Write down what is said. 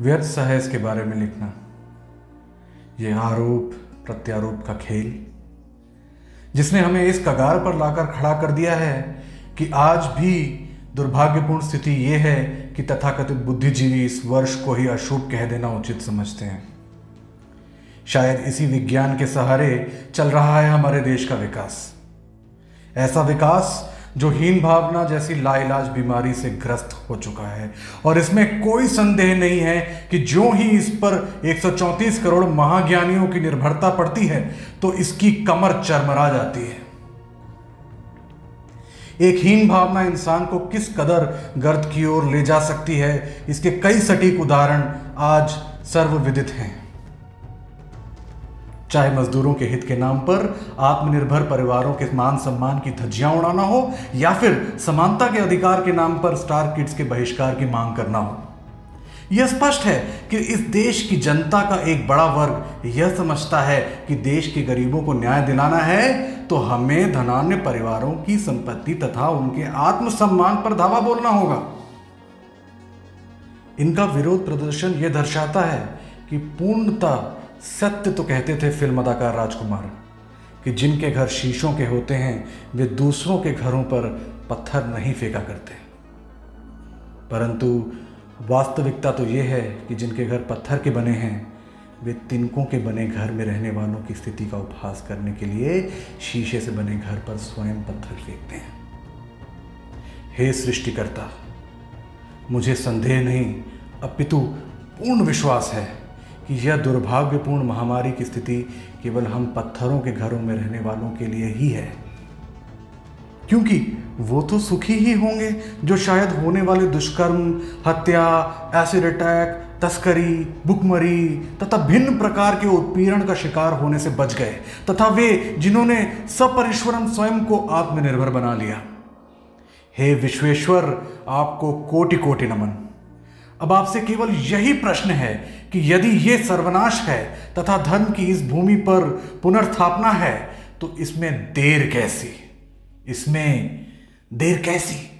व्यर्थ सा है इसके बारे में लिखना। ये आरोप, प्रत्यारोप का खेल। जिसने हमें इस कगार पर लाकर खड़ा कर दिया है कि आज भी दुर्भाग्यपूर्ण स्थिति यह है कि तथाकथित बुद्धिजीवी इस वर्ष को ही अशुभ कह देना उचित समझते हैं। शायद इसी विज्ञान के सहारे चल रहा है हमारे देश का विकास। ऐसा विकास जो हीन भावना जैसी लाइलाज बीमारी से ग्रस्त हो चुका है। और इसमें कोई संदेह नहीं है कि जो ही इस पर 134 करोड़ महाज्ञानियों की निर्भरता पड़ती है तो इसकी कमर चरमरा जाती है। एक हीन भावना इंसान को किस कदर गर्द की ओर ले जा सकती है, इसके कई सटीक उदाहरण आज सर्वविदित हैं। चाहे मजदूरों के हित के नाम पर आत्मनिर्भर परिवारों के मान सम्मान की धज्जियाँ उड़ाना हो या फिर समानता के अधिकार के नाम पर स्टार किड्स के बहिष्कार की मांग करना हो। यह स्पष्ट है कि इस देश की जनता का एक बड़ा वर्ग यह समझता है कि देश के गरीबों को न्याय दिलाना है तो हमें धनान्य परिवारों की संपत्ति तथा उनके आत्मसम्मान पर धावा बोलना होगा। इनका विरोध प्रदर्शन यह दर्शाता है कि पूर्णता सत्य तो कहते थे फ़िल्म अदाकार राजकुमार, कि जिनके घर शीशों के होते हैं, वे दूसरों के घरों पर पत्थर नहीं फेंका करते। परंतु वास्तविकता तो ये है कि जिनके घर पत्थर के बने हैं, वे तिनकों के बने घर में रहने वालों की स्थिति का उपहास करने के लिए शीशे से बने घर पर स्वयं पत्थर फेंकते हैं। हे सृष्टिकर्ता, मुझे संदेह नहीं, अपितु पूर्ण विश्वास है कि यह दुर्भाग्यपूर्ण महामारी की स्थिति केवल हम पत्थरों के घरों में रहने वालों के लिए ही है। क्योंकि वो तो सुखी ही होंगे जो शायद होने वाले दुष्कर्म, हत्या एसिड अटैक तस्करी, भुखमरी तथा भिन्न प्रकार के उत्पीड़न का शिकार होने से बच गए, तथा वे जिन्होंने सपरिश्वरम स्वयं को आत्मनिर्भर बना लिया। हे विश्वेश्वर, आपको कोटि कोटि नमन। अब आपसे केवल यही प्रश्न है कि यदि ये सर्वनाश है तथा धन की इस भूमि पर पुनर्स्थापना है तो इसमें देर कैसी? इसमें देर कैसी?